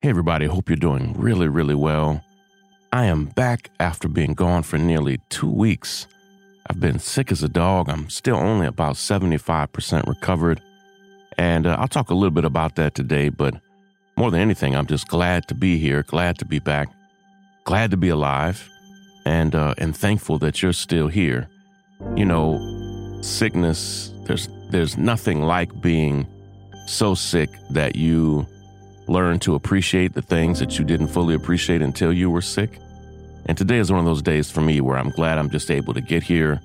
Hey, everybody, hope you're doing really, really well. I am back after being gone for nearly two weeks. I've been sick as a dog. I'm still only about 75% recovered. And uh, I'll talk a little bit about that today, but more than anything, I'm just glad to be here, glad to be back, glad to be alive, and, uh, and thankful that you're still here. You know, sickness, there's, there's nothing like being so sick that you learn to appreciate the things that you didn't fully appreciate until you were sick. And today is one of those days for me where I'm glad I'm just able to get here.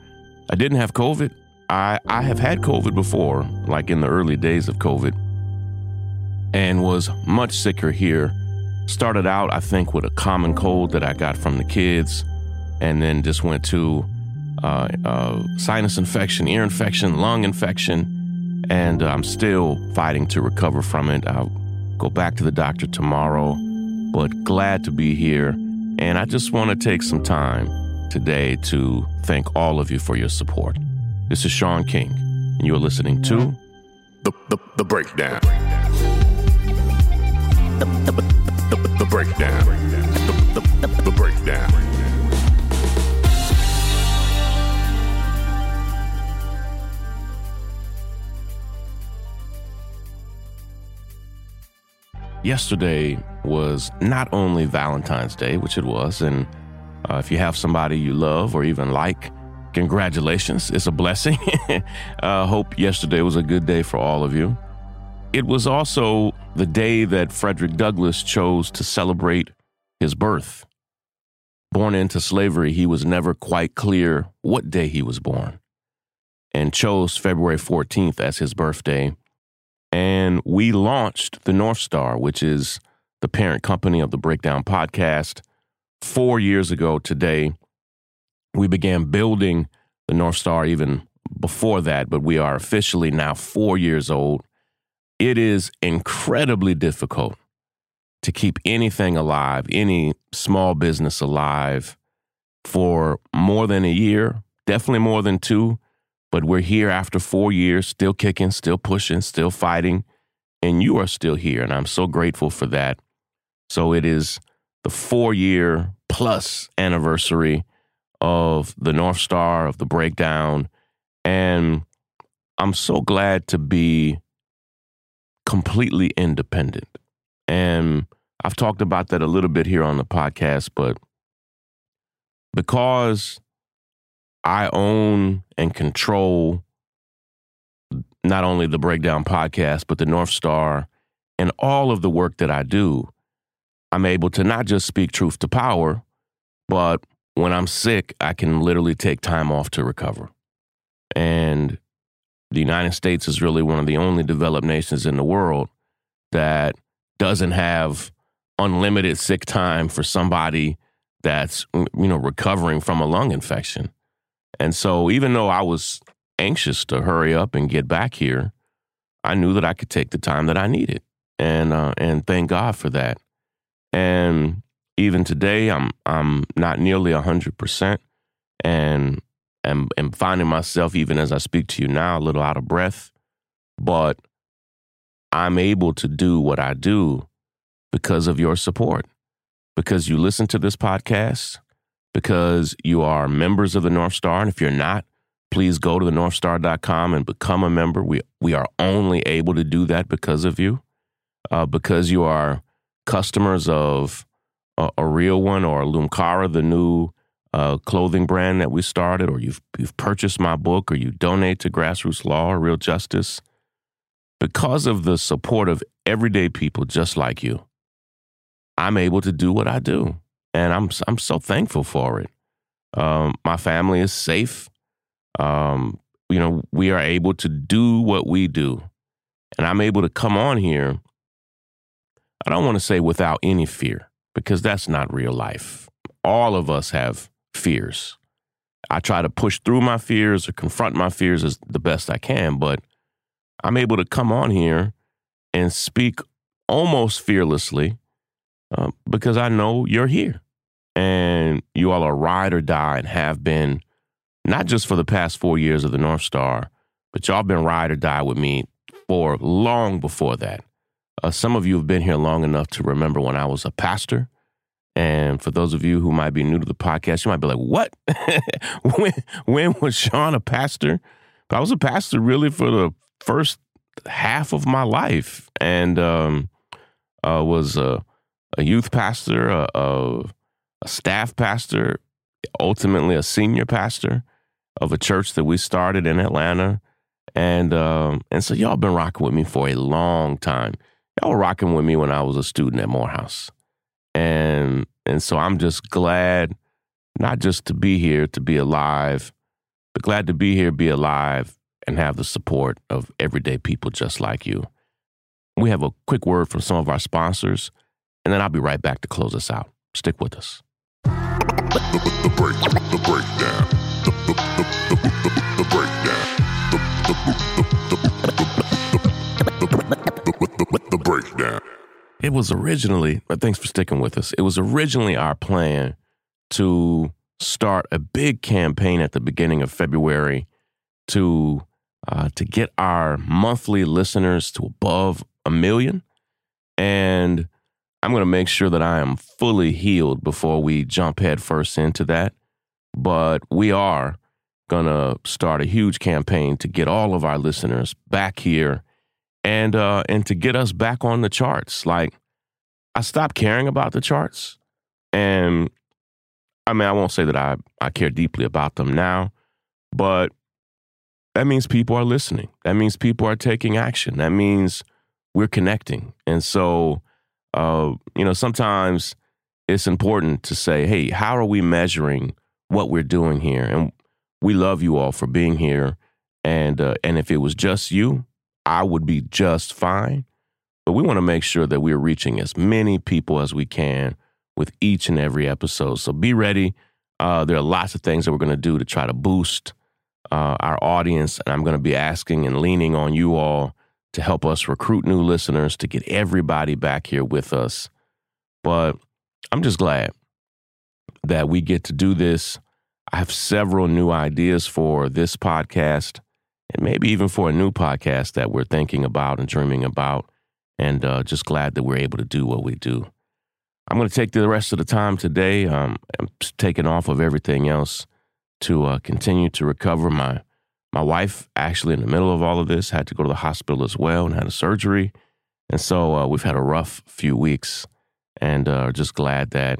I didn't have COVID. I, I have had COVID before, like in the early days of COVID, and was much sicker here. Started out, I think, with a common cold that I got from the kids, and then just went to uh, uh, sinus infection, ear infection, lung infection, and I'm still fighting to recover from it. I'll go back to the doctor tomorrow, but glad to be here. And I just want to take some time today to thank all of you for your support. This is Shaun King, and you're listening to The, the, the breakdown. The, the, the, the breakdown. The, the, yesterday was not only Valentine's Day, which it was, and uh, if you have somebody you love or even like, congratulations. It's a blessing. uh, hope yesterday was a good day for all of you. It was also the day that Frederick Douglass chose to celebrate his birth. Born into slavery, he was never quite clear what day he was born and chose February 14th as his birthday and we launched the North Star, which is the parent company of the Breakdown podcast, four years ago today. We began building the North Star even before that, but we are officially now four years old. It is incredibly difficult to keep anything alive, any small business alive for more than a year, definitely more than two, but we're here after four years, still kicking, still pushing, still fighting. And you are still here. And I'm so grateful for that. So it is the four year plus anniversary of the North Star, of the breakdown. And I'm so glad to be completely independent. And I've talked about that a little bit here on the podcast, but because I own and control not only the Breakdown podcast, but the North Star and all of the work that I do. I'm able to not just speak truth to power, but when I'm sick, I can literally take time off to recover. And the United States is really one of the only developed nations in the world that doesn't have unlimited sick time for somebody that's you know recovering from a lung infection. And so, even though I was anxious to hurry up and get back here, I knew that I could take the time that I needed, and uh, and thank God for that. And even today, I'm I'm not nearly hundred percent, and am am finding myself even as I speak to you now a little out of breath, but I'm able to do what I do because of your support, because you listen to this podcast, because you are members of the North Star. And if you're not, please go to the northstar.com and become a member. We, we are only able to do that because of you, uh, because you are customers of a, a real one or Lumcara, the new uh, clothing brand that we started, or you've, you've purchased my book, or you donate to Grassroots Law or Real Justice. Because of the support of everyday people just like you, I'm able to do what I do and I'm I'm so thankful for it. Um, my family is safe. Um, you know, we are able to do what we do, and I'm able to come on here. I don't want to say without any fear because that's not real life. All of us have fears. I try to push through my fears or confront my fears as the best I can, but I'm able to come on here and speak almost fearlessly uh, because I know you're here and you all are ride or die and have been not just for the past four years of the North Star, but y'all been ride or die with me for long before that. uh, some of you have been here long enough to remember when I was a pastor. And for those of you who might be new to the podcast, you might be like, what? when, when was Shaun a pastor? But I was a pastor really for the first half of my life and um, uh, was a, a, youth pastor, a, a, a staff pastor, ultimately a senior pastor of a church that we started in Atlanta. And um, and so y'all been rocking with me for a long time. Y'all were rocking with me when I was a student at Morehouse. And and so I'm just glad not just to be here, to be alive, but glad to be here, be alive, and have the support of everyday people just like you. We have a quick word from some of our sponsors, and then I'll be right back to close us out. Stick with us. It was originally, but thanks for sticking with us. It was originally our plan to start a big campaign at the beginning of February to uh, to get our monthly listeners to above a million. And I'm going to make sure that I am fully healed before we jump headfirst into that. But we are going to start a huge campaign to get all of our listeners back here and uh, and to get us back on the charts. Like I stopped caring about the charts, and I mean I won't say that I I care deeply about them now, but that means people are listening. That means people are taking action. That means we're connecting. And so, uh, you know, sometimes it's important to say, hey, how are we measuring what we're doing here? And we love you all for being here. And uh, and if it was just you, I would be just fine. But we want to make sure that we're reaching as many people as we can with each and every episode. So be ready. Uh, there are lots of things that we're going to do to try to boost uh, our audience, and I'm going to be asking and leaning on you all to help us recruit new listeners to get everybody back here with us. But I'm just glad that we get to do this. I have several new ideas for this podcast and maybe even for a new podcast that we're thinking about and dreaming about. And uh, just glad that we're able to do what we do. I'm going to take the rest of the time today. Um, I'm taking off of everything else to uh, continue to recover. My my wife, actually, in the middle of all of this, had to go to the hospital as well and had a surgery, and so uh, we've had a rough few weeks, and uh, just glad that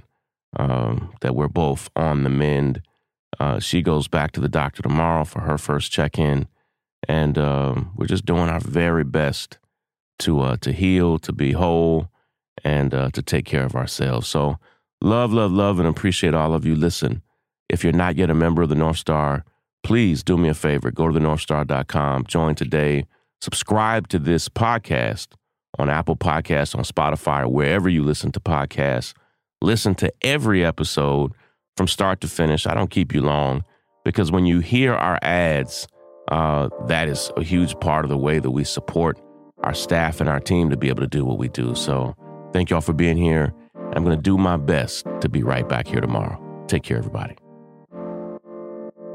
um, that we're both on the mend. Uh, she goes back to the doctor tomorrow for her first check in, and um, we're just doing our very best to uh, to heal, to be whole, and uh, to take care of ourselves. So, love, love, love, and appreciate all of you. Listen. If you're not yet a member of the North Star, please do me a favor. Go to thenorthstar.com, join today, subscribe to this podcast on Apple Podcasts, on Spotify, wherever you listen to podcasts. Listen to every episode from start to finish. I don't keep you long because when you hear our ads, uh, that is a huge part of the way that we support our staff and our team to be able to do what we do. So thank y'all for being here. I'm going to do my best to be right back here tomorrow. Take care, everybody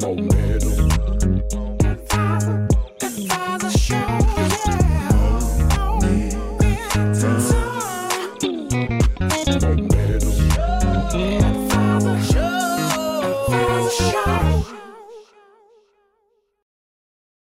moment.